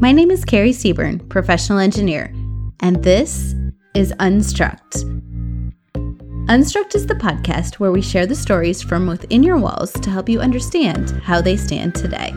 My name is Carrie Seaburn, professional engineer, and this is Unstruct. Unstruct is the podcast where we share the stories from within your walls to help you understand how they stand today.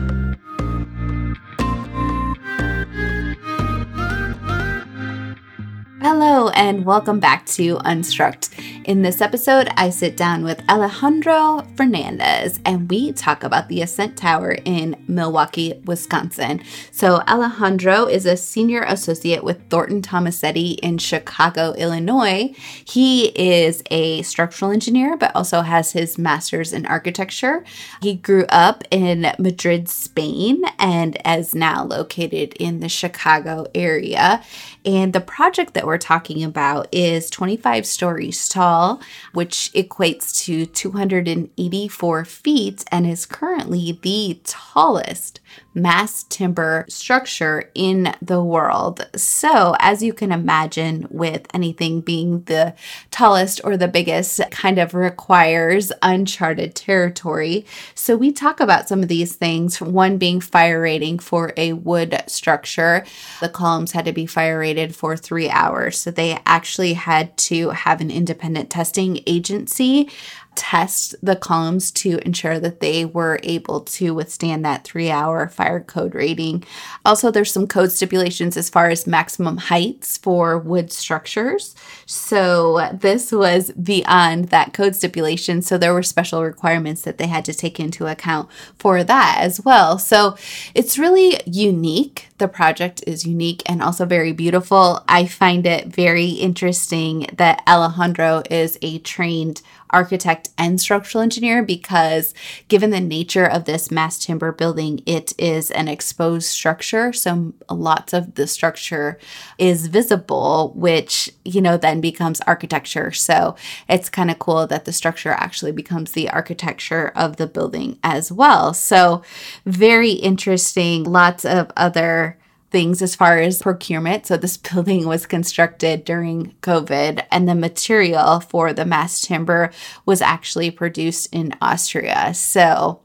Hello, and welcome back to Unstruct. In this episode, I sit down with Alejandro Fernandez and we talk about the Ascent Tower in Milwaukee, Wisconsin. So, Alejandro is a senior associate with Thornton Tomasetti in Chicago, Illinois. He is a structural engineer, but also has his master's in architecture. He grew up in Madrid, Spain, and is now located in the Chicago area. And the project that we're talking about is 25 stories tall, which equates to 284 feet and is currently the tallest mass timber structure in the world. So, as you can imagine, with anything being the tallest or the biggest, kind of requires uncharted territory. So, we talk about some of these things one being fire rating for a wood structure. The columns had to be fire rated for three hours. So, they actually had to have an independent testing agency test the columns to ensure that they were able to withstand that three hour fire code rating. Also, there's some code stipulations as far as maximum heights for wood structures. So, this was beyond that code stipulation. So, there were special requirements that they had to take into account for that as well. So, it's really unique. The project is unique and also very beautiful. I find it very interesting that Alejandro is a trained architect and structural engineer because, given the nature of this mass timber building, it is an exposed structure. So, lots of the structure is visible, which, you know, then becomes architecture. So, it's kind of cool that the structure actually becomes the architecture of the building as well. So, very interesting. Lots of other things as far as procurement. So, this building was constructed during COVID, and the material for the mass timber was actually produced in Austria. So,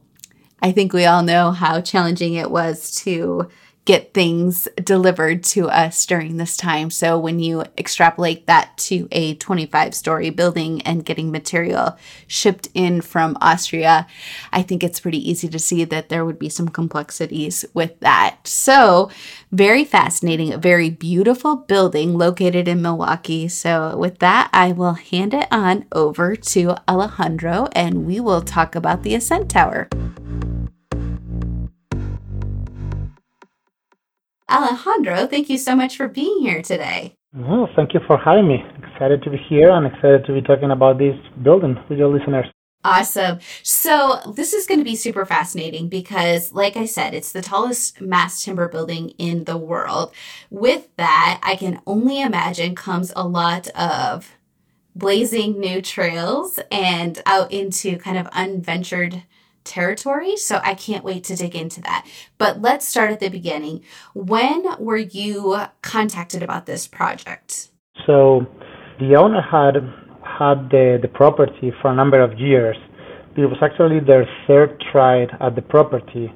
I think we all know how challenging it was to get things delivered to us during this time. So when you extrapolate that to a 25 story building and getting material shipped in from Austria, I think it's pretty easy to see that there would be some complexities with that. So, very fascinating, a very beautiful building located in Milwaukee. So, with that, I will hand it on over to Alejandro and we will talk about the Ascent Tower. Alejandro, thank you so much for being here today. Oh, thank you for having me. Excited to be here and excited to be talking about this building with your listeners. Awesome. So, this is going to be super fascinating because, like I said, it's the tallest mass timber building in the world. With that, I can only imagine comes a lot of blazing new trails and out into kind of unventured territory. So I can't wait to dig into that. But let's start at the beginning. When were you contacted about this project? So the owner had had the, the property for a number of years. It was actually their third try at the property.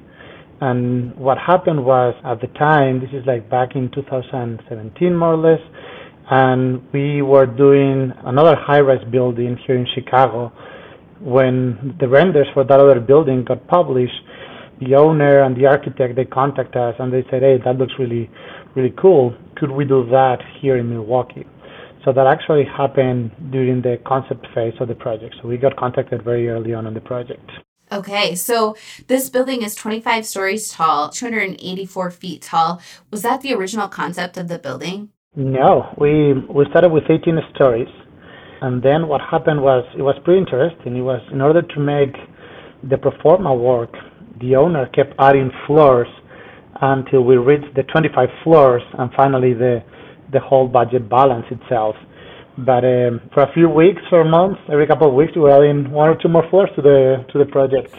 And what happened was at the time, this is like back in 2017 more or less, and we were doing another high rise building here in Chicago when the renders for that other building got published, the owner and the architect they contact us and they said, "Hey, that looks really, really cool. Could we do that here in Milwaukee?" So that actually happened during the concept phase of the project. So we got contacted very early on in the project. Okay, so this building is 25 stories tall, 284 feet tall. Was that the original concept of the building? No, we we started with 18 stories and then what happened was it was pretty interesting. It was in order to make the pro forma work, the owner kept adding floors until we reached the 25 floors, and finally the the whole budget balance itself. But um, for a few weeks or months, every couple of weeks, we were adding one or two more floors to the to the project.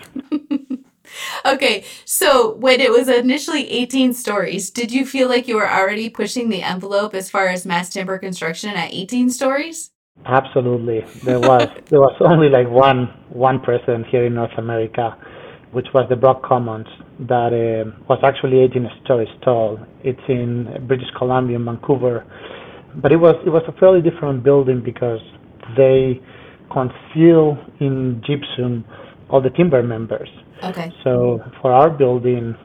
okay, so when it was initially 18 stories, did you feel like you were already pushing the envelope as far as mass timber construction at 18 stories? Absolutely, there was there was only like one one precedent here in North America, which was the Brock Commons that uh, was actually 18 stories tall. It's in British Columbia, in Vancouver, but it was it was a fairly different building because they conceal in gypsum all the timber members. Okay. So for our building,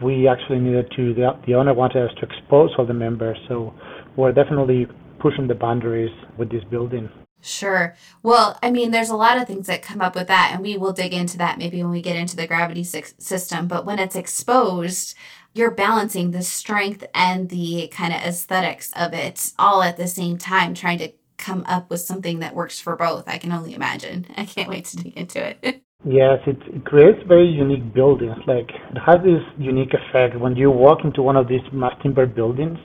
we actually needed to the, the owner wanted us to expose all the members. So we're definitely pushing the boundaries with this building. Sure. Well, I mean, there's a lot of things that come up with that, and we will dig into that maybe when we get into the gravity system. But when it's exposed, you're balancing the strength and the kind of aesthetics of it all at the same time, trying to come up with something that works for both. I can only imagine. I can't wait to dig into it. yes, it, it creates very unique buildings. Like, it has this unique effect when you walk into one of these mass timber buildings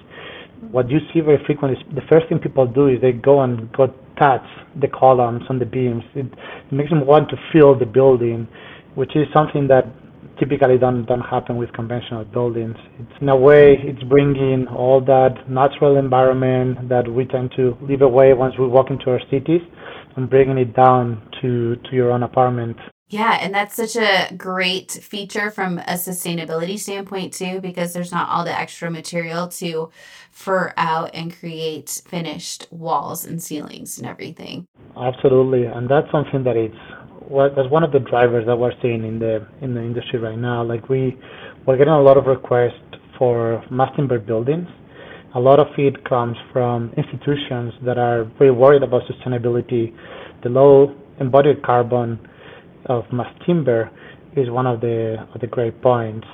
what you see very frequently is the first thing people do is they go and go touch the columns and the beams. It, makes them want to feel the building, which is something that typically don't don't happen with conventional buildings. It's in a way it's bringing all that natural environment that we tend to leave away once we walk into our cities and bringing it down to to your own apartment. Yeah, and that's such a great feature from a sustainability standpoint too, because there's not all the extra material to fur out and create finished walls and ceilings and everything. Absolutely, and that's something that it's that's one of the drivers that we're seeing in the in the industry right now. Like we we're getting a lot of requests for mass timber buildings. A lot of it comes from institutions that are very worried about sustainability, the low embodied carbon of mass timber is one of the of the great points.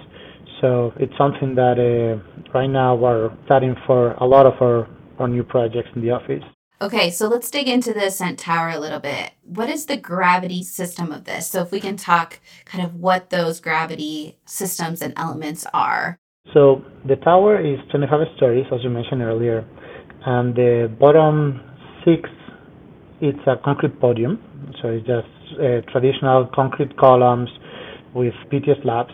So it's something that uh, right now we're studying for a lot of our, our new projects in the office. Okay, so let's dig into the Ascent Tower a little bit. What is the gravity system of this? So if we can talk kind of what those gravity systems and elements are. So the tower is 25 stories, as you mentioned earlier, and the bottom six, it's a concrete podium. So it's just traditional concrete columns with PTA slabs.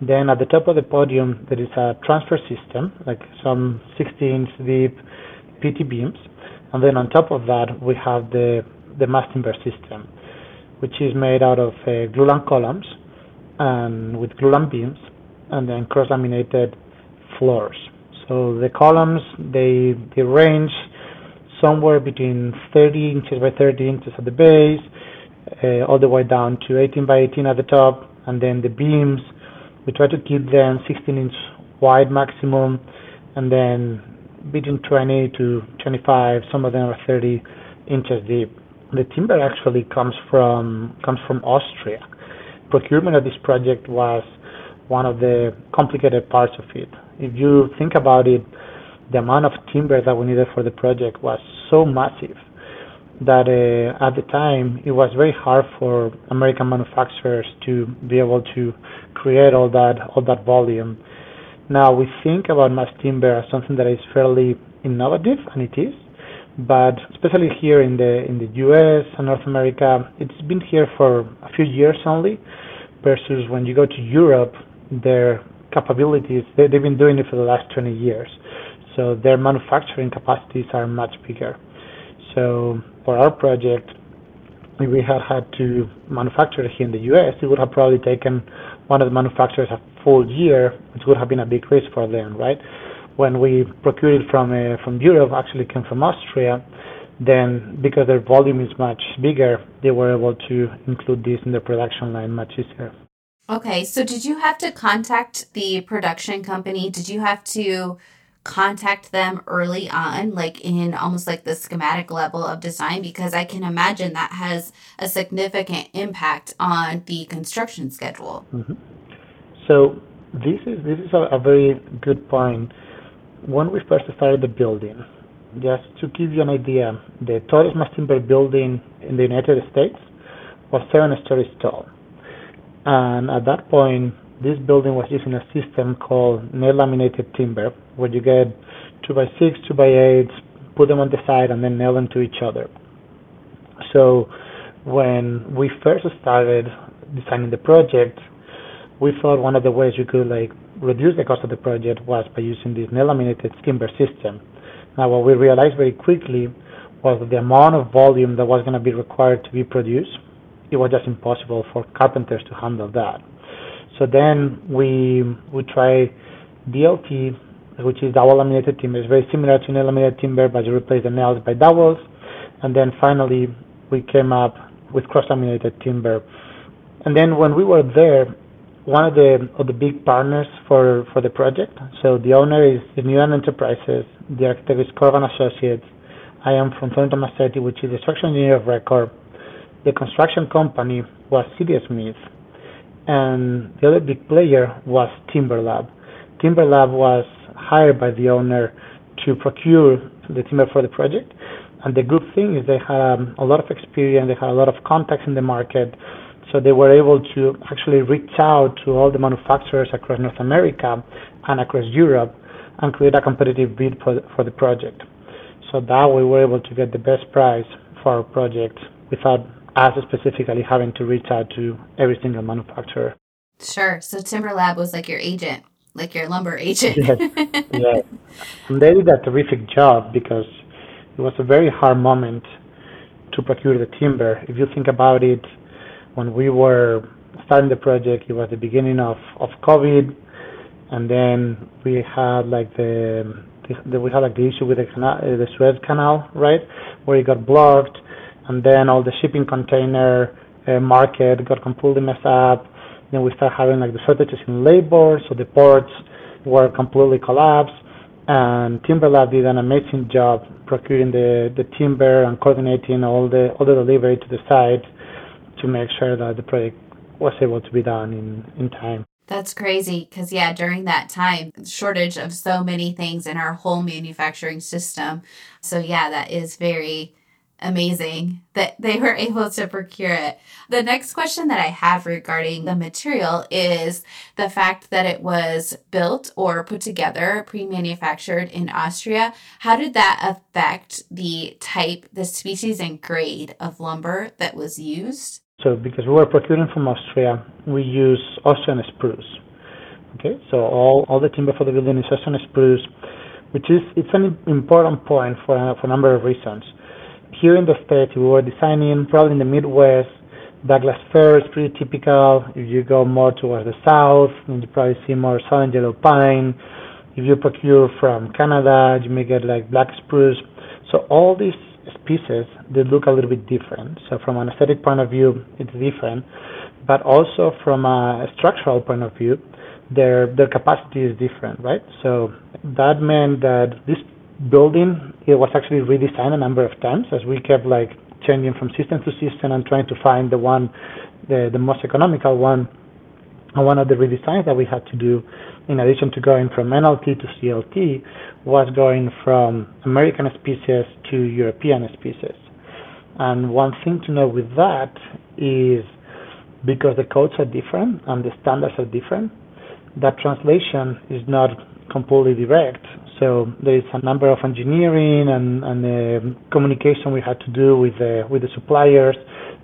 Then at the top of the podium, there is a transfer system, like some 16 deep PT beams. And then on top of that, we have the, the mass timber system, which is made out of uh, glulam columns and with glulam beams and then cross-laminated floors. So the columns, they, they range somewhere between 30 inches by 30 inches at the base, uh, Uh, all the way down to 18 by 18 at the top, and then the beams, we try to keep them 16 inch wide maximum, and then between 20 to 25, some of them are 30 inches deep. The timber actually comes from comes from Austria. Procurement of this project was one of the complicated parts of it. If you think about it, the amount of timber that we needed for the project was so massive that uh, at the time it was very hard for American manufacturers to be able to create all that all that volume. Now we think about mass timber as something that is fairly innovative, and it is, but especially here in the in the U.S. and North America, it's been here for a few years only. Versus when you go to Europe, their capabilities they, they've been doing it for the last 20 years, so their manufacturing capacities are much bigger. So for our project, if we had had to manufacture here in the U.S., it would have probably taken one of the manufacturers a full year, which would have been a big risk for them, right? when we procured it from uh, from Europe, actually came from Austria, then because their volume is much bigger, they were able to include this in the production line much easier. Okay, so did you have to contact the production company? Did you have to contact them early on, like in almost like the schematic level of design? Because I can imagine that has a significant impact on the construction schedule. Mm-hmm. So this is this is a, a very good point when we first started the building, just to give you an idea, the tallest mass timber building in the United States was seven stories tall. And at that point, this building was using a system called nail laminated timber, where you get two by six, two by eight, put them on the side, and then nail them to each other. So when we first started designing the project, we thought one of the ways we could like reduce the cost of the project was by using this nail laminated timber system. Now, what we realized very quickly was that the amount of volume that was going to be required to be produced, it was just impossible for carpenters to handle that. So then we we try DLT, which is dowel laminated timber. It's very similar to nail laminated timber, but you replace the nails by dowels. And then finally, we came up with cross laminated timber. And then when we were there, one of the of the big partners for for the project. So the owner is, is Newland Enterprises. The architect is Korb and Associates. I am from Thornton Tomasetti, which is the structural engineer of record. The construction company was CD Smith, and the other big player was Timberlab. Timberlab was hired by the owner to procure the timber for the project. And the good thing is they had um, a lot of experience, they had a lot of contacts in the market, so they were able to actually reach out to all the manufacturers across North America and across Europe and create a competitive bid for, for the project. So that we were able to get the best price for our project without us specifically having to reach out to every single manufacturer. Sure. So Timberlab was like your agent, like your lumber agent. yes. yes. And they did a terrific job because it was a very hard moment to procure the timber. If you think about it, when we were starting the project, it was the beginning of, of COVID, and then we had like the, the we had like the issue with the canal, the Suez Canal, right, where it got blocked, and then all the shipping container uh, market got completely messed up. Then we started having like the shortages in labor, so the ports were completely collapsed. And Timberlab did an amazing job procuring the, the timber and coordinating all the all the delivery to the site to make sure that the project was able to be done in, in time. That's crazy because, yeah, during that time, shortage of so many things in our whole manufacturing system. So, yeah, that is very amazing that they were able to procure it. The next question that I have regarding the material is the fact that it was built or put together, pre manufactured in Austria. How did that affect the type, the species, and grade of lumber that was used? So because we were procuring from Austria, we use Austrian spruce. Okay, so all, all the timber for the building is Austrian spruce, which is it's an important point for for a number of reasons here in the States, we were designing probably in the Midwest. Douglas fir is pretty typical. If you go more towards the south, you probably see more southern yellow pine. If you procure from Canada, you may get like black spruce. So all these species, they look a little bit different. So from an aesthetic point of view, it's different. But also from a structural point of view, their their capacity is different, right? So that meant that this building, it was actually redesigned a number of times as we kept like changing from system to system and trying to find the one, the, the most economical one. And one of the redesigns that we had to do, in addition to going from NLT to CLT, was going from American species to European species. And one thing to know with that is because the codes are different and the standards are different, that translation is not completely direct. So there is a number of engineering and, uh, communication we had to do with the, with the suppliers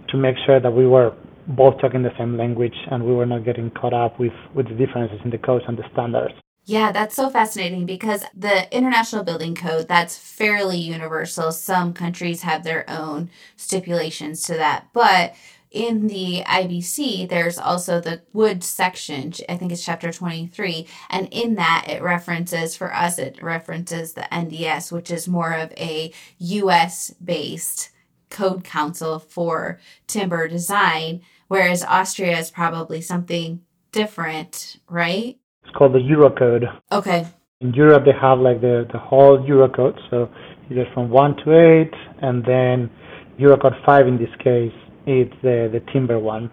to make sure that we were both talking the same language and we were not getting caught up with, with the differences in the codes and the standards. Yeah, that's so fascinating because the International Building Code, that's fairly universal. Some countries have their own stipulations to that. But in the IBC, there's also the wood section. I think it's chapter 23. And in that, it references, for us, it references the NDS, which is more of a US based code council for timber design, whereas Austria is probably something different, right? It's called the Eurocode. Okay. In Europe, they have like the, the whole Eurocode. So you get from 1 to 8, and then Eurocode 5 in this case, it's the, the timber one.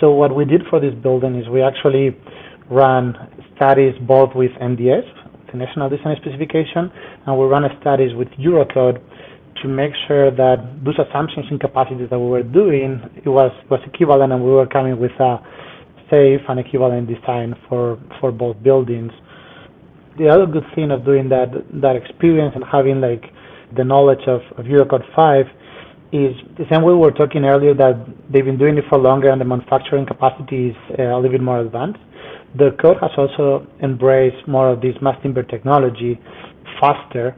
So what we did for this building is we actually ran studies both with NDS, the National Design Specification, and we ran studies with Eurocode to make sure that those assumptions and capacities that we were doing it was was equivalent and we were coming with a safe and equivalent design for for both buildings. The other good thing of doing that that experience and having like the knowledge of, of Eurocode 5 is the same way we were talking earlier that they've been doing it for longer and the manufacturing capacity is uh, a little bit more advanced. The code has also embraced more of this mass timber technology faster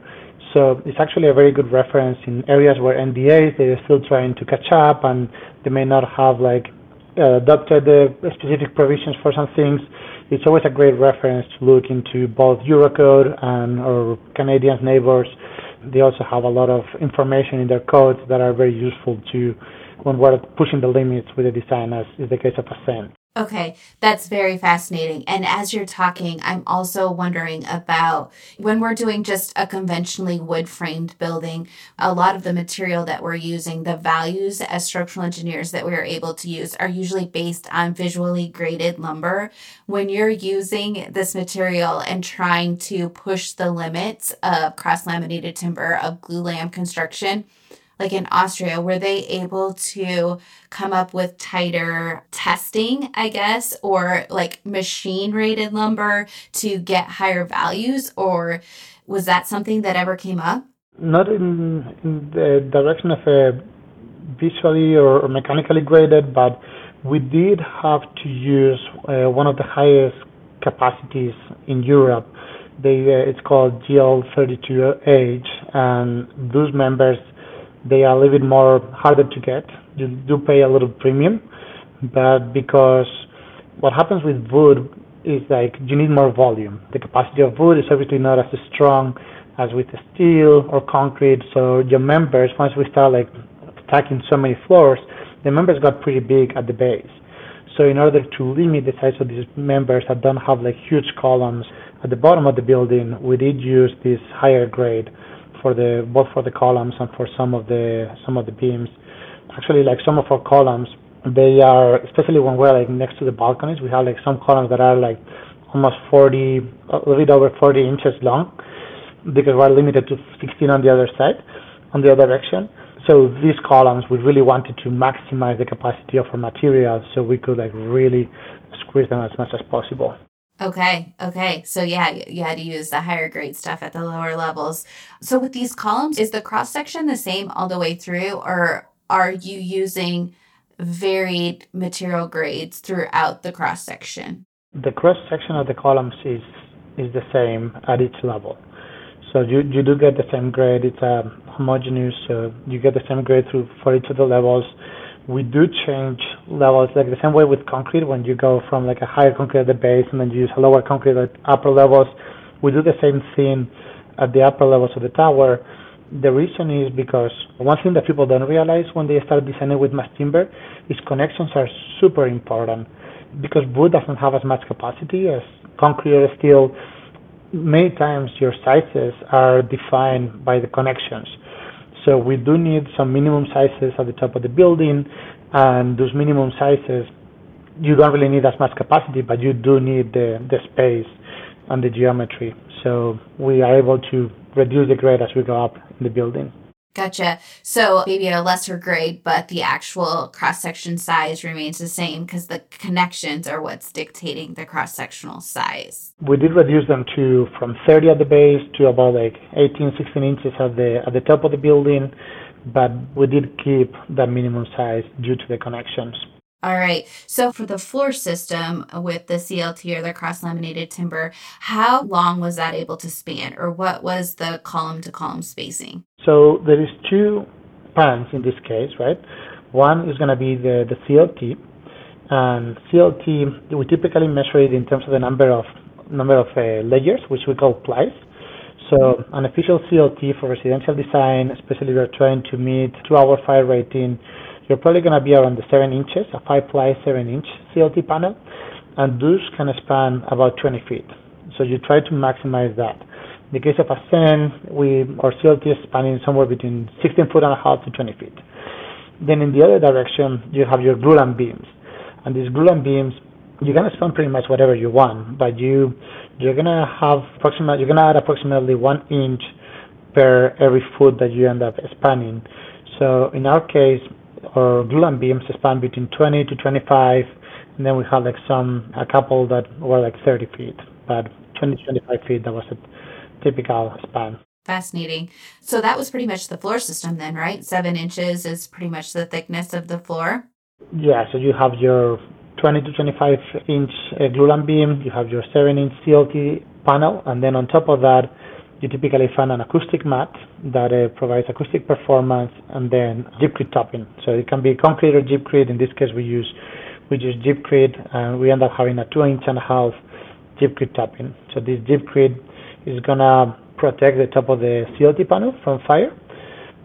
so it's actually a very good reference in areas where NDS they're still trying to catch up and they may not have like uh, adopted the specific provisions for some things. It's always a great reference to look into both Eurocode and our Canadian neighbors. They also have a lot of information in their codes that are very useful to when we're pushing the limits with the design, as is the case of Ascent. Okay, that's very fascinating. And as you're talking, I'm also wondering about when we're doing just a conventionally wood framed building, a lot of the material that we're using, the values as structural engineers that we are able to use are usually based on visually graded lumber. When you're using this material and trying to push the limits of cross laminated timber of glulam construction, like in Austria, were they able to come up with tighter testing, I guess, or like machine rated lumber to get higher values? Or was that something that ever came up? Not in, in the direction of a visually or, or, mechanically graded, but we did have to use uh, one of the highest capacities in Europe. They, uh, it's called GL32H, and those members they are a little bit more harder to get. You do pay a little premium, but because what happens with wood is like you need more volume. The capacity of wood is obviously not as strong as with steel or concrete. So your members, once we start like stacking so many floors, the members got pretty big at the base. So in order to limit the size of these members that don't have like huge columns at the bottom of the building, we did use this higher grade for the both for the columns and for some of the some of the beams. Actually, like some of our columns, they are especially when we're like next to the balconies. We have like some columns that are like almost 40, a little bit over 40 inches long, because we're limited to 16 on the other side, on the other direction. So these columns, we really wanted to maximize the capacity of our materials, so we could like really squeeze them as much as possible. Okay, okay. So yeah, you had to use the higher grade stuff at the lower levels. So with these columns, is the cross section the same all the way through, or are you using varied material grades throughout the cross section? The cross section of the columns is is the same at each level. So you, you do get the same grade. It's a um, homogeneous, so you get the same grade through for each of the levels we do change levels like the same way with concrete. When you go from like a higher concrete at the base and then you use a lower concrete at upper levels we do the same thing at the upper levels of the tower. The reason is because one thing that people don't realize when they start designing with mass timber is connections are super important because wood doesn't have as much capacity as concrete or steel many times your sizes are defined by the connections so we do need some minimum sizes at the top of the building, and those minimum sizes, you don't really need as much capacity, but you do need the, the space and the geometry. So we are able to reduce the grade as we go up in the building. Gotcha. So maybe at a lesser grade, but the actual cross section size remains the same because the connections are what's dictating the cross sectional size. We did reduce them to from 30 at the base to about like 18, 16 inches at the at the top of the building, but we did keep that minimum size due to the connections. All right. So for the floor system with the CLT or the cross laminated timber, how long was that able to span or what was the column to column spacing? So there is two pans in this case, right? One is going to be the, the CLT and CLT we typically measure it in terms of the number of number of uh, layers, which we call plies. So an official CLT for residential design, especially if you're trying to meet two-hour fire rating, you're probably going to be around the 7 inches, a 5 ply 7 inch CLT panel, and those can span about 20 feet. So you try to maximize that. In the case of a SEN, we our CLT is spanning somewhere between 16 foot and a half to 20 feet. Then in the other direction, you have your glulam beams, and these glulam beams, you're gonna span pretty much whatever you want, but you you're gonna have approximately you're gonna add approximately one inch per every foot that you end up spanning. So in our case, or glulam beams span between 20 to 25, and then we had like some a couple that were like 30 feet, but 20 to 25 feet that was a typical span. Fascinating. So that was pretty much the floor system then, right? Seven inches is pretty much the thickness of the floor. Yeah, so you have your 20 to 25 inch uh, glulam beam, you have your 7 inch CLT panel, and then on top of that, you typically find an acoustic mat that uh, provides acoustic performance and then gypcrete topping. So it can be concrete or gypcrete. In this case, we use we use gypcrete, and we end up having a two inch and a half gypcrete topping. So this gypcrete is gonna protect the top of the CLT panel from fire,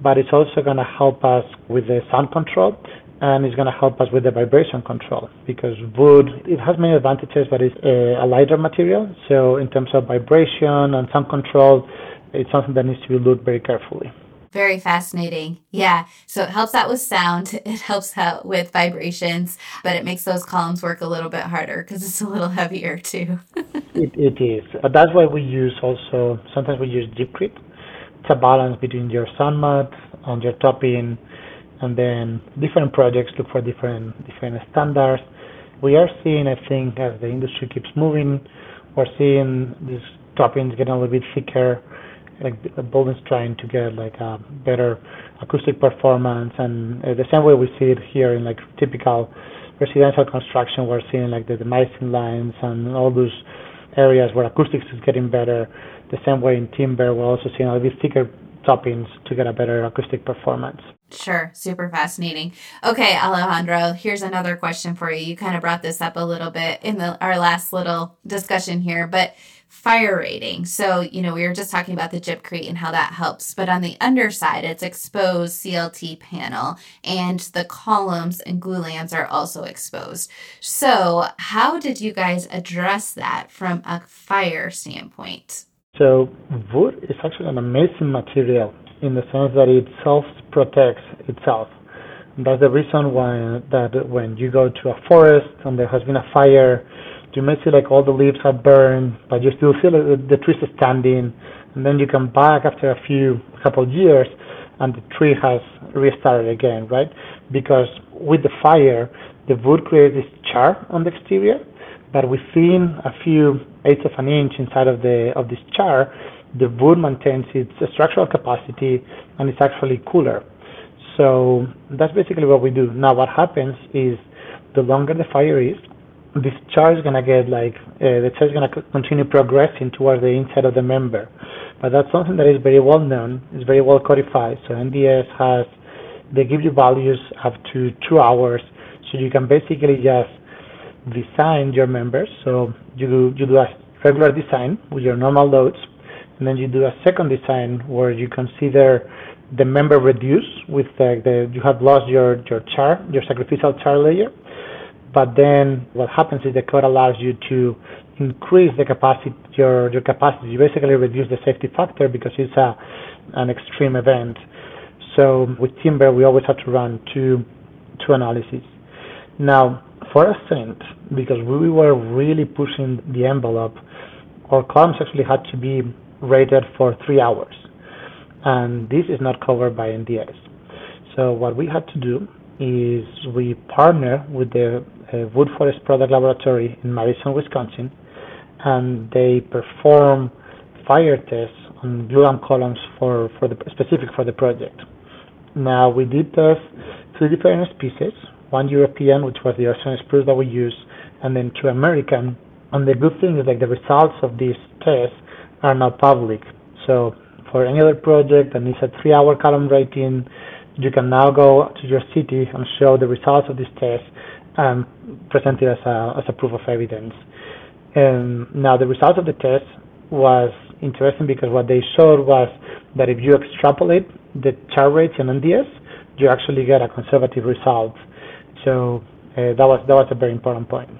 but it's also gonna help us with the sound control and it's going to help us with the vibration control because wood it has many advantages but it's a, a, lighter material so in terms of vibration and sound control it's something that needs to be looked very carefully very fascinating. Yeah. So it helps out with sound. It helps out with vibrations, but it makes those columns work a little bit harder because it's a little heavier too. it, it is. But that's why we use also, sometimes we use gypcrete. It's a balance between your sound mat and your topping and then different projects look for different different standards. We are seeing, I think, as the industry keeps moving, we're seeing these toppings getting a little bit thicker, like the buildings trying to get like a better acoustic performance, and uh, the same way we see it here in like typical residential construction, we're seeing like the demising lines and all those areas where acoustics is getting better. The same way in timber, we're also seeing a little bit thicker toppings to get a better acoustic performance. Sure, super fascinating. Okay, Alejandro, here's another question for you. You kind of brought this up a little bit in the, our last little discussion here, but fire rating. So, you know, we were just talking about the gypcrete and how that helps, but on the underside, it's exposed CLT panel and the columns and glulams are also exposed. So, how did you guys address that from a fire standpoint? So wood is actually an amazing material in the sense that it self protects itself. And that's the reason why that when you go to a forest and there has been a fire, you may see like all the leaves are burned, but you still feel uh, the, the tree is standing. And then you come back after a few couple of years, and the tree has restarted again, right? Because with the fire, the wood creates this char on the exterior, but within a few eighths of an inch inside of the of this char, the wood maintains its structural capacity and it's actually cooler. So that's basically what we do. Now what happens is the longer the fire is, this char is gonna get like uh, the char is gonna continue progressing towards the inside of the member. But that's something that is very well known, is very well codified. So NDS has they give you values up to two hours, so you can basically just design your members. So you you do a regular design with your normal loads, and then you do a second design where you consider the member reduce with the, the you have lost your your char your sacrificial char layer, but then what happens is the code allows you to increase the capacity your your capacity. You basically reduce the safety factor because it's a an extreme event. So with Timber, we always have to run two two analyses. Now for Ascent, because we were really pushing the envelope, our columns actually had to be rated for three hours. and this is not covered by NDS. So what we had to do is we partner with the uh, Wood Forest Product Laboratory in Madison, Wisconsin, and they perform fire tests on glulam columns for, for the specific for the project. Now we did test three different species, one European, which was the Austrian spruce that we used, and then two American. And the good thing is like the results of these tests are now public. So for any other project that needs a three-hour column rating, you can now go to your city and show the results of this test and present it as a, as a proof of evidence. And now the results of the test was interesting because what they showed was that if you extrapolate the char rates in NDS, you actually get a conservative result. So uh, that was that was a very important point.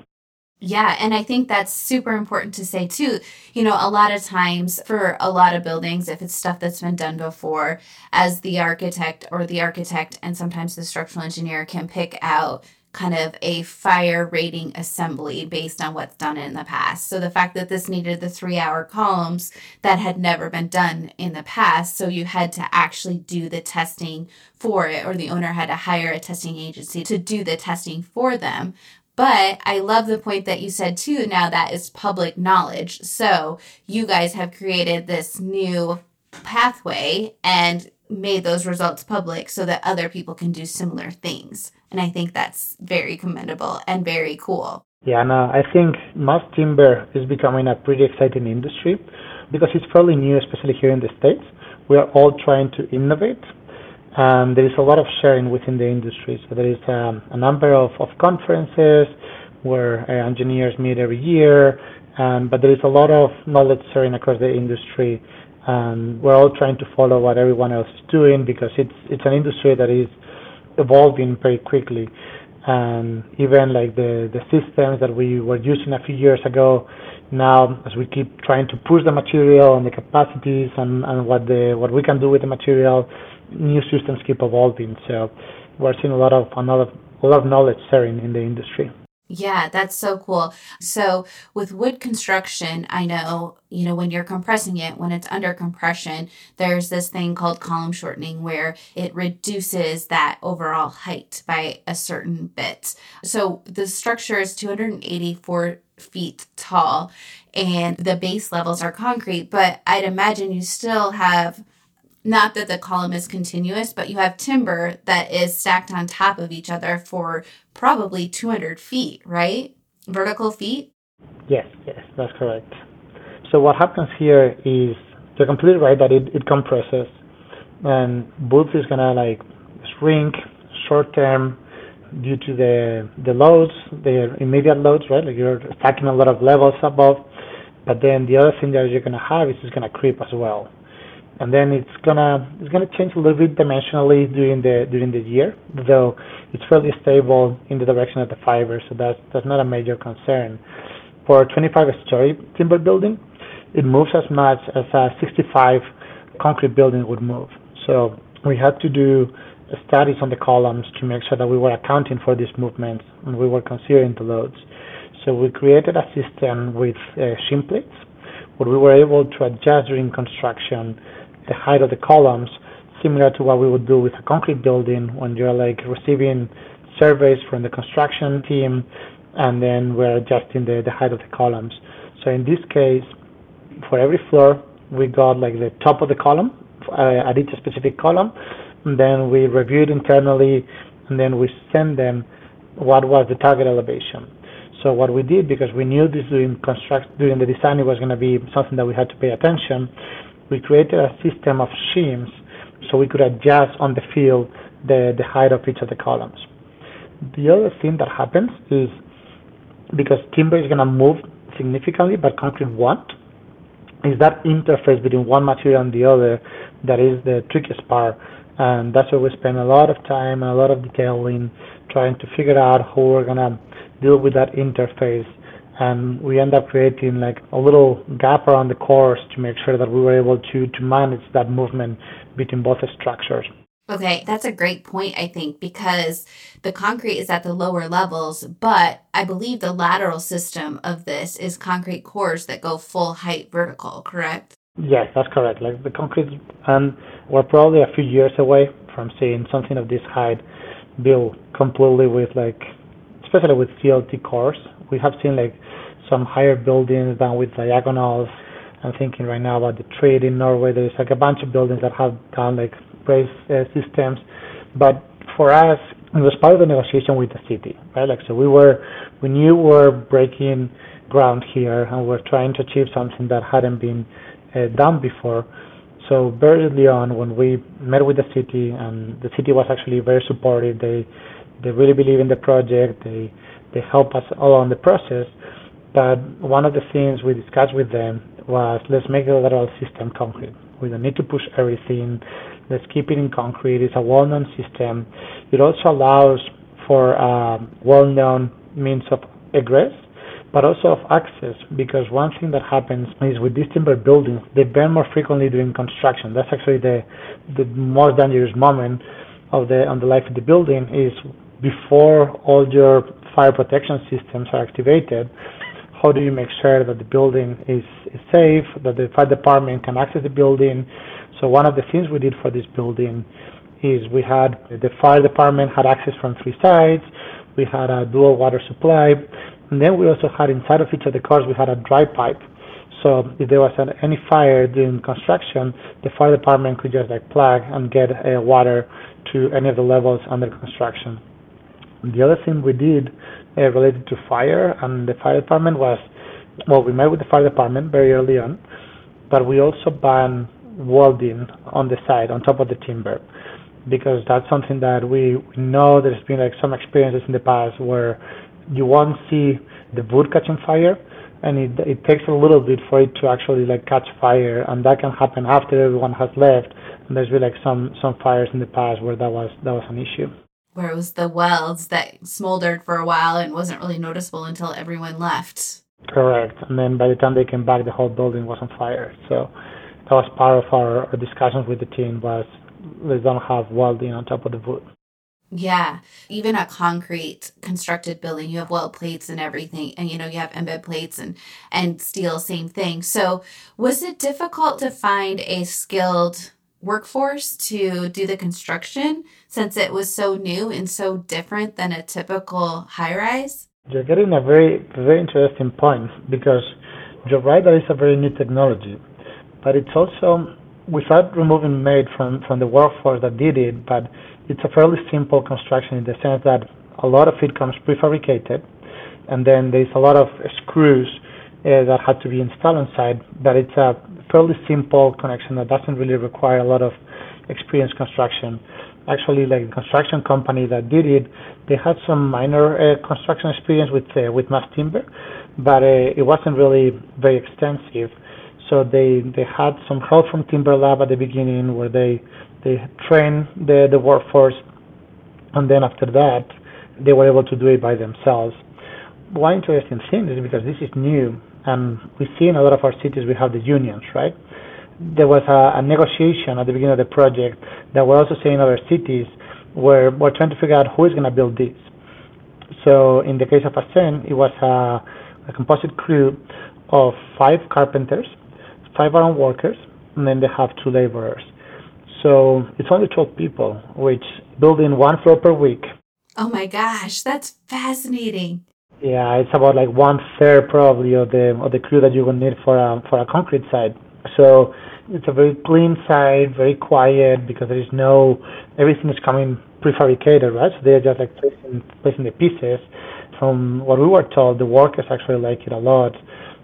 Yeah, and I think that's super important to say too. You know, a lot of times for a lot of buildings, if it's stuff that's been done before, as the architect or the architect and sometimes the structural engineer can pick out kind of a fire rating assembly based on what's done in the past. So the fact that this needed the three hour columns that had never been done in the past, so you had to actually do the testing for it, or the owner had to hire a testing agency to do the testing for them. But I love the point that you said too. Now that is public knowledge. So you guys have created this new pathway and made those results public so that other people can do similar things. And I think that's very commendable and very cool. Yeah, and uh, I think mass timber is becoming a pretty exciting industry because it's fairly new, especially here in the States. We are all trying to innovate and there is a lot of sharing within the industry. So there is um, a number of, of conferences where uh, engineers meet every year, um, but there is a lot of knowledge sharing across the industry. And we're all trying to follow what everyone else is doing because it's it's an industry that is evolving very quickly. And even like the, the systems that we were using a few years ago, now as we keep trying to push the material and the capacities and, and what the what we can do with the material, new systems keep evolving. So we're seeing a lot of a lot of a lot of knowledge sharing in the industry. Yeah, that's so cool. So with wood construction, I know, you know, when you're compressing it, when it's under compression, there's this thing called column shortening where it reduces that overall height by a certain bit. So the structure is 284 feet tall and the base levels are concrete, but I'd imagine you still have not that the column is continuous, but you have timber that is stacked on top of each other for probably 200 feet, right? Vertical feet? Yes, yes, that's correct. So what happens here is you're completely right that it, it compresses and both is gonna like shrink short term due to the the loads, the immediate loads, right? Like you're stacking a lot of levels above. But then the other thing that you're gonna have is it's gonna creep as well and then it's gonna it's gonna change a little bit dimensionally during the during the year, though it's fairly stable in the direction of the fiber, so that's that's not a major concern. For a 25-story timber building, it moves as much as a 65 concrete building would move. So we had to do studies on the columns to make sure that we were accounting for these movements and we were considering the loads. So we created a system with uh, shim plates where we were able to adjust during construction the height of the columns, similar to what we would do with a concrete building when you're like receiving surveys from the construction team and then we're adjusting the, the height of the columns. So in this case, for every floor, we got like the top of the column uh, at each specific column, and then we reviewed internally, and then we send them what was the target elevation. So what we did, because we knew this during construct during the design, it was going to be something that we had to pay attention we created a system of shims so we could adjust on the field the, the height of each of the columns. The other thing that happens is because timber is going to move significantly, but concrete won't, is that interface between one material and the other that is the trickiest part. And that's where we spend a lot of time and a lot of detail in trying to figure out how we're going to deal with that interface and we end up creating like a little gap around the cores to make sure that we were able to to manage that movement between both structures. Okay, that's a great point, I think, because the concrete is at the lower levels, but I believe the lateral system of this is concrete cores that go full height vertical, correct? Yes, that's correct. Like the concrete, and we're probably a few years away from seeing something of this height built completely with like, especially with CLT cores. We have seen like some higher buildings done with diagonals. I'm thinking right now about the Treet in Norway. There's like a bunch of buildings that have done like brace uh, systems, but for us, it was part of the negotiation with the city, right? Like so, we were, we knew we were breaking ground here, and we're trying to achieve something that hadn't been uh, done before. So very early on, when we met with the city, and the city was actually very supportive, they they really believe in the project. They they help us along the process. But one of the things we discussed with them was let's make the lateral system concrete. We don't need to push everything. Let's keep it in concrete. It's a well-known system. It also allows for a well-known means of egress but also of access because one thing that happens is with these timber buildings they burn more frequently during construction that's actually the the most dangerous moment of the on the life of the building is before all your fire protection systems are activated how do you make sure that the building is, is safe that the fire department can access the building so one of the things we did for this building is we had the fire department had access from three sides we had a dual water supply and then we also had inside of each of the cars, we had a dry pipe. So if there was an, any fire during construction, the fire department could just like plug and get uh, water to any of the levels under construction. The other thing we did uh, related to fire and the fire department was, well, we met with the fire department very early on, but we also banned welding on the side, on top of the timber, because that's something that we, we know there's been like some experiences in the past where you won't see the wood catching fire and it it takes a little bit for it to actually like catch fire and that can happen after everyone has left and there's been like some some fires in the past where that was that was an issue where it was the welds that smoldered for a while and wasn't really noticeable until everyone left correct and then by the time they came back the whole building was on fire so that was part of our, our discussions with the team was they don't have welding on top of the wood yeah. Even a concrete constructed building, you have weld plates and everything. And you know, you have embed plates and and steel, same thing. So was it difficult to find a skilled workforce to do the construction since it was so new and so different than a typical high rise? You're getting a very very interesting point because you're right that a very new technology. But it's also without removing MADE from, from the workforce that did it, but it's a fairly simple construction in the sense that a lot of it comes prefabricated, and then there's a lot of screws that had to be installed inside. But it's a fairly simple connection that doesn't really require a lot of experienced construction. Actually, like the construction company that did it, they had some minor uh, construction experience with uh, with mass timber, but uh, it wasn't really very extensive. So they they had some help from Timber Lab at the beginning, where they they trained the, the workforce, and then after that, they were able to do it by themselves. One interesting thing is because this is new, and we see in a lot of our cities we have the unions, right? There was a, a negotiation at the beginning of the project that we're also seeing in other cities where we're trying to figure out who is going to build this. So in the case of Ascent, it was a, a composite crew of five carpenters, five iron workers, and then they have two laborers. So it's only 12 people, which build in one floor per week. Oh my gosh, that's fascinating. Yeah, it's about like one third probably of the of the crew that you will need for a for a concrete site. So it's a very clean site, very quiet because there is no everything is coming prefabricated, right? So they're just like placing placing the pieces. From what we were told, the workers actually like it a lot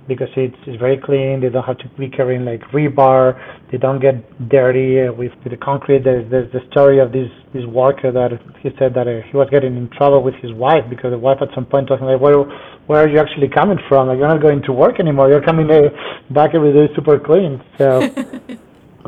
because it's, it's very clean. They don't have to be carrying like rebar. They don't get dirty uh, with, with the concrete. There's, there's the story of this this worker that he said that uh, he was getting in trouble with his wife because the wife at some point him like, where where are you actually coming from? Like you're not going to work anymore. You're coming uh, back every day super clean. So.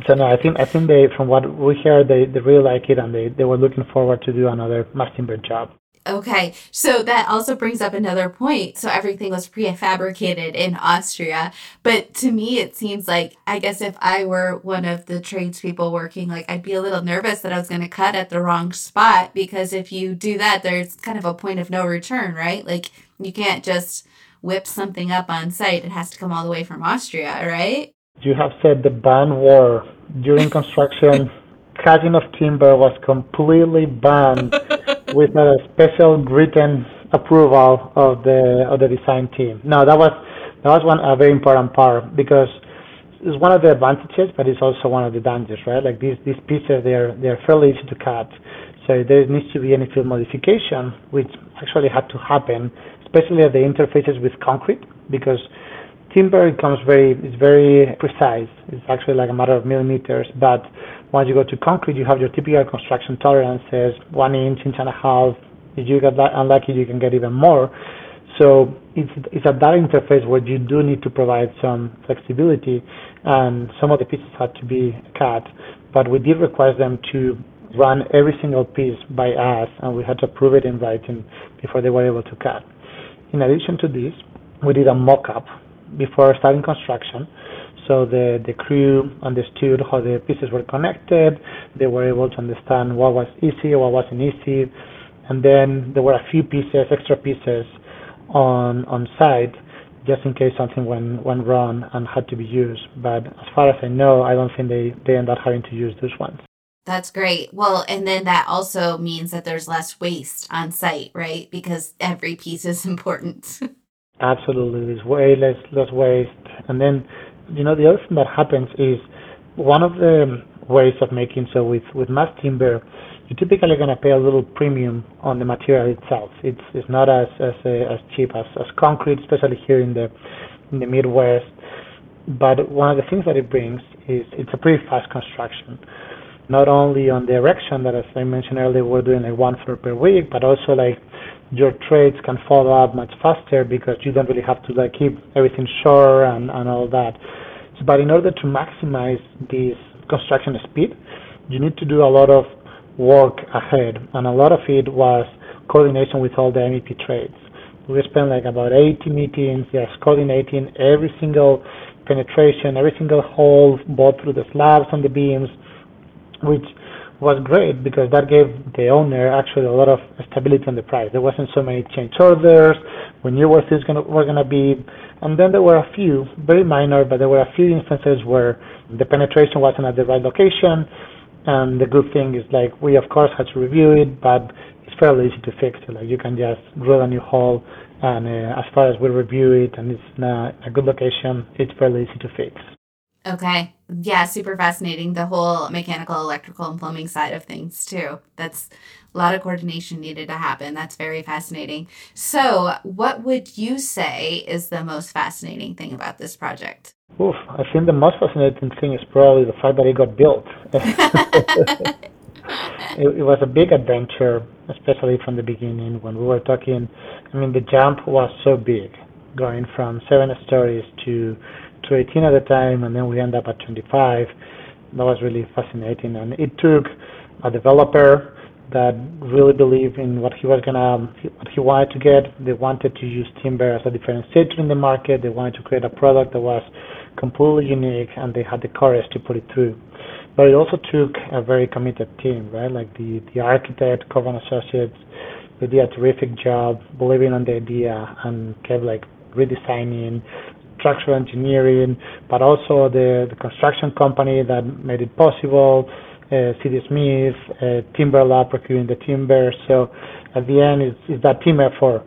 So no, I think I think they, from what we heard, they, they really like it, and they, they were looking forward to do another mass timber job. Okay, so that also brings up another point. So everything was prefabricated in Austria, but to me, it seems like I guess if I were one of the tradespeople working, like I'd be a little nervous that I was going to cut at the wrong spot because if you do that, there's kind of a point of no return, right? Like you can't just whip something up on site; it has to come all the way from Austria, right? You have said the ban war during construction. cutting of timber was completely banned with a special written approval of the of the design team. Now that was that was one a very important part because it's one of the advantages, but it's also one of the dangers, right? Like these these pieces, they're they're fairly easy to cut, so there needs to be any field modification, which actually had to happen, especially at the interfaces with concrete, because timber becomes very it's very precise. It's actually like a matter of millimeters, but once you go to concrete, you have your typical construction tolerances, one inch, inch and a half. If you get unlucky, you can get even more. So it's, it's at that interface where you do need to provide some flexibility, and some of the pieces had to be cut, but we did request them to run every single piece by us, and we had to approve it in writing before they were able to cut. In addition to this, we did a mock-up before starting construction, so the, the crew understood how the pieces were connected, they were able to understand what was easy, what wasn't easy, and then there were a few pieces, extra pieces on on site just in case something went went wrong and had to be used. But as far as I know, I don't think they they end up having to use those ones. That's great. Well, and then that also means that there's less waste on site, right? Because every piece is important. Absolutely, there's way less less waste. And then, you know, the other thing that happens is one of the ways of making so with with mass timber you're typically going to pay a little premium on the material itself. It's it's not as as uh, as cheap as, as concrete, especially here in the in the Midwest. But one of the things that it brings is it's a pretty fast construction. Not only on the erection that, as I mentioned earlier, we're doing like one floor per week, but also like your trades can follow up much faster because you don't really have to like keep everything sure and, and all that. So, but in order to maximize this construction speed, you need to do a lot of work ahead, and a lot of it was coordination with all the MEP trades. We spent like about 80 meetings just coordinating every single penetration, every single hole, both through the slabs and the beams, which was great because that gave the owner actually a lot of stability on the price. There wasn't so many change orders. We knew where things gonna, were going to be. And then there were a few, very minor, but there were a few instances where the penetration wasn't at the right location and the good thing is like we of course had to review it, but it's fairly easy to fix. So, like you can just drill a new hole, and uh, as far as we review it and it's in a, a good location, it's fairly easy to fix. Okay. Yeah, super fascinating. The whole mechanical, electrical, and plumbing side of things, too. That's a lot of coordination needed to happen. That's very fascinating. So, what would you say is the most fascinating thing about this project? Oof, I think the most fascinating thing is probably the fact that it got built. it, it, was a big adventure, especially from the beginning when we were talking. I mean, the jump was so big, going from seven stories to to 18 at the time, and then we end up at 25. That was really fascinating, and it took a developer that really believed in what he was gonna what he wanted to get. They wanted to use timber as a differentiator in the market. They wanted to create a product that was completely unique, and they had the courage to put it through. But it also took a very committed team, right? Like the the architect, Korb and Associates, they did a terrific job believing on the idea and kept like redesigning, structural engineering, but also the, the construction company that made it possible, uh, CD Smith, uh, Timber Lab procuring the timber. So at the end, it's, it's that team effort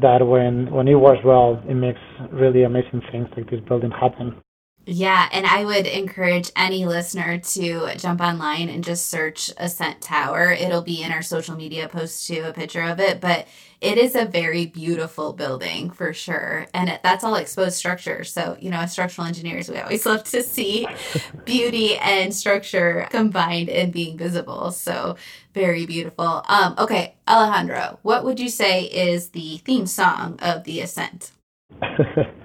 that when, when it works well, it makes really amazing things like this building happen. Yeah, and I would encourage any listener to jump online and just search Ascent Tower. It'll be in our social media post too, a picture of it, but it is a very beautiful building for sure. And it, that's all exposed structure. So, you know, as structural engineers, we always love to see beauty and structure combined and being visible. So, very beautiful. Um, okay, Alejandro, what would you say is the theme song of the Ascent?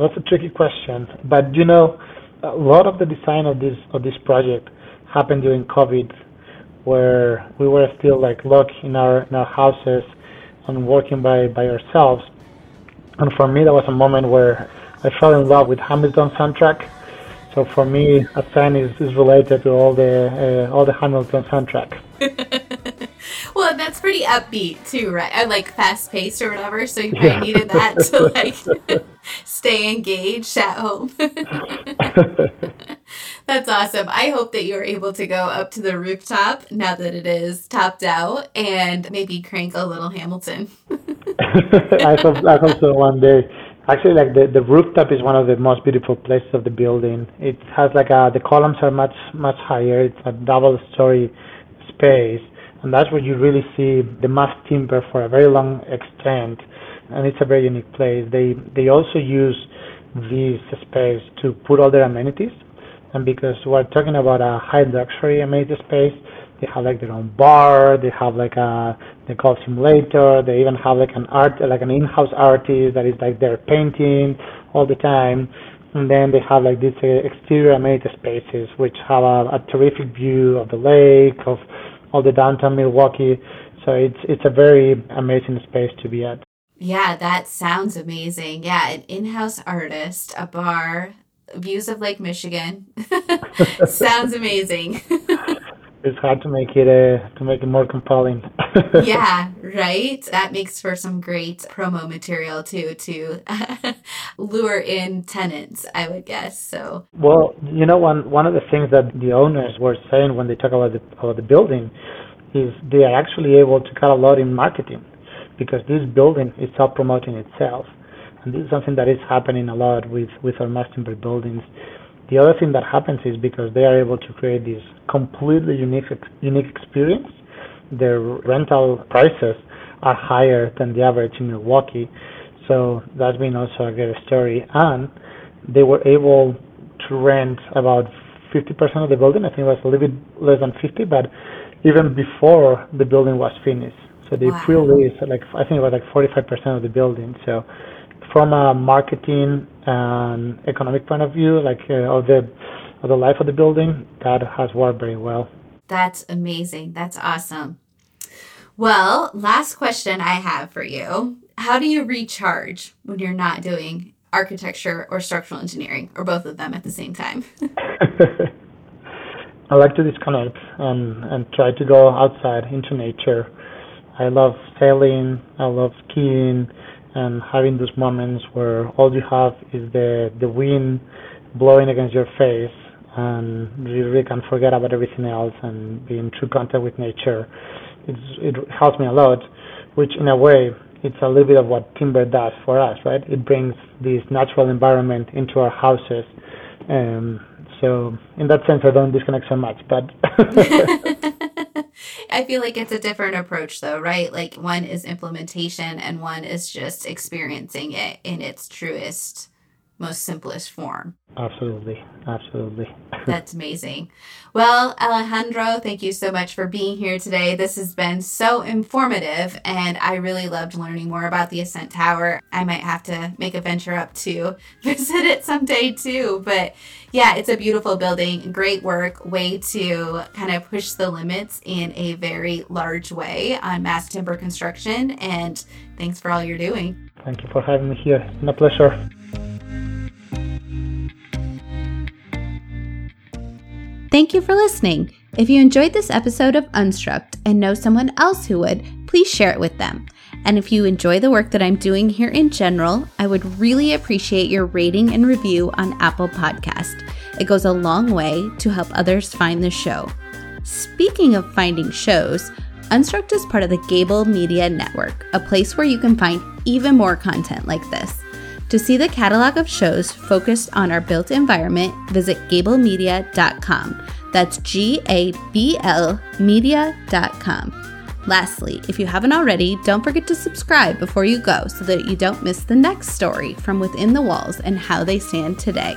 That's a tricky question, but you know, a lot of the design of this of this project happened during COVID, where we were still like locked in our in our houses and working by by ourselves. And for me, that was a moment where I fell in love with Hamilton soundtrack. So for me, Ascent is, is related to all the uh, all the Hamilton soundtrack. pretty upbeat too, right? I like fast paced or whatever. So you yeah. needed that to like stay engaged at home. That's awesome. I hope that you're able to go up to the rooftop now that it is topped out and maybe crank a little Hamilton. I hope I hope so one day. Actually, like the, the rooftop is one of the most beautiful places of the building. It has like a, the columns are much much higher. It's a double story space, and that's where you really see the mass timber for a very long extent. And it's a very unique place. They they also use this space to put all their amenities, and because we're talking about a high luxury amenity space, they have like their own bar. They have like a they call simulator. They even have like an art like an in-house artist that is like they're painting all the time. And then they have like these uh, exterior amenity spaces which have a, a terrific view of the lake, of all the downtown Milwaukee. So it's it's a very amazing space to be at. Yeah, that sounds amazing. Yeah, an in-house artist, a bar, views of Lake Michigan. sounds amazing. it's hard to make it uh, to make it more compelling. yeah, right. That makes for some great promo material too to lure in tenants, I would guess. So well, you know, one one of the things that the owners were saying when they talk about the about the building is they are actually able to cut a lot in marketing because this building is self promoting itself. And this is something that is happening a lot with, with our mass buildings the other thing that happens is because they are able to create this completely unique unique experience, their rental prices are higher than the average in Milwaukee. So that's been also a great story. And they were able to rent about 50% of the building. I think it was a little bit less than 50, but even before the building was finished. So they wow. pre-leased like I think it was like 45% of the building. So from a marketing and economic point of view, like uh, of the of the life of the building, that has worked very well. That's amazing. That's awesome. Well, last question I have for you. How do you recharge when you're not doing architecture or structural engineering or both of them at the same time? I like to disconnect and, and try to go outside into nature. I love sailing, I love skiing, and having those moments where all you have is the the wind blowing against your face and you really can forget about everything else and be in true contact with nature it's, it helps me a lot which in a way it's a little bit of what timber does for us right? It brings this natural environment into our houses. Um, so in that sense i don't disconnect so much but I feel like it's a different approach though, right? Like one is implementation and one is just experiencing it in its truest most simplest form. Absolutely. Absolutely. That's amazing. Well, Alejandro, thank you so much for being here today. This has been so informative, and I really loved learning more about the Ascent Tower. I might have to make a venture up to visit it someday too. But yeah, it's a beautiful building, great work, way to kind of push the limits in a very large way on mass timber construction. And thanks for all you're doing. Thank you for having me here. It's been a pleasure. Thank you for listening. If you enjoyed this episode of Unstruct and know someone else who would, please share it with them. And if you enjoy the work that I'm doing here in general, I would really appreciate your rating and review on Apple Podcast. It goes a long way to help others find the show. Speaking of finding shows, Unstruct is part of the Gabl Media Network, a place where you can find even more content like this. To see the catalog of shows focused on our built environment, visit gablmedia.com. That's G A B L media.com. Lastly, if you haven't already, don't forget to subscribe before you go so that you don't miss the next story from within the walls and how they stand today.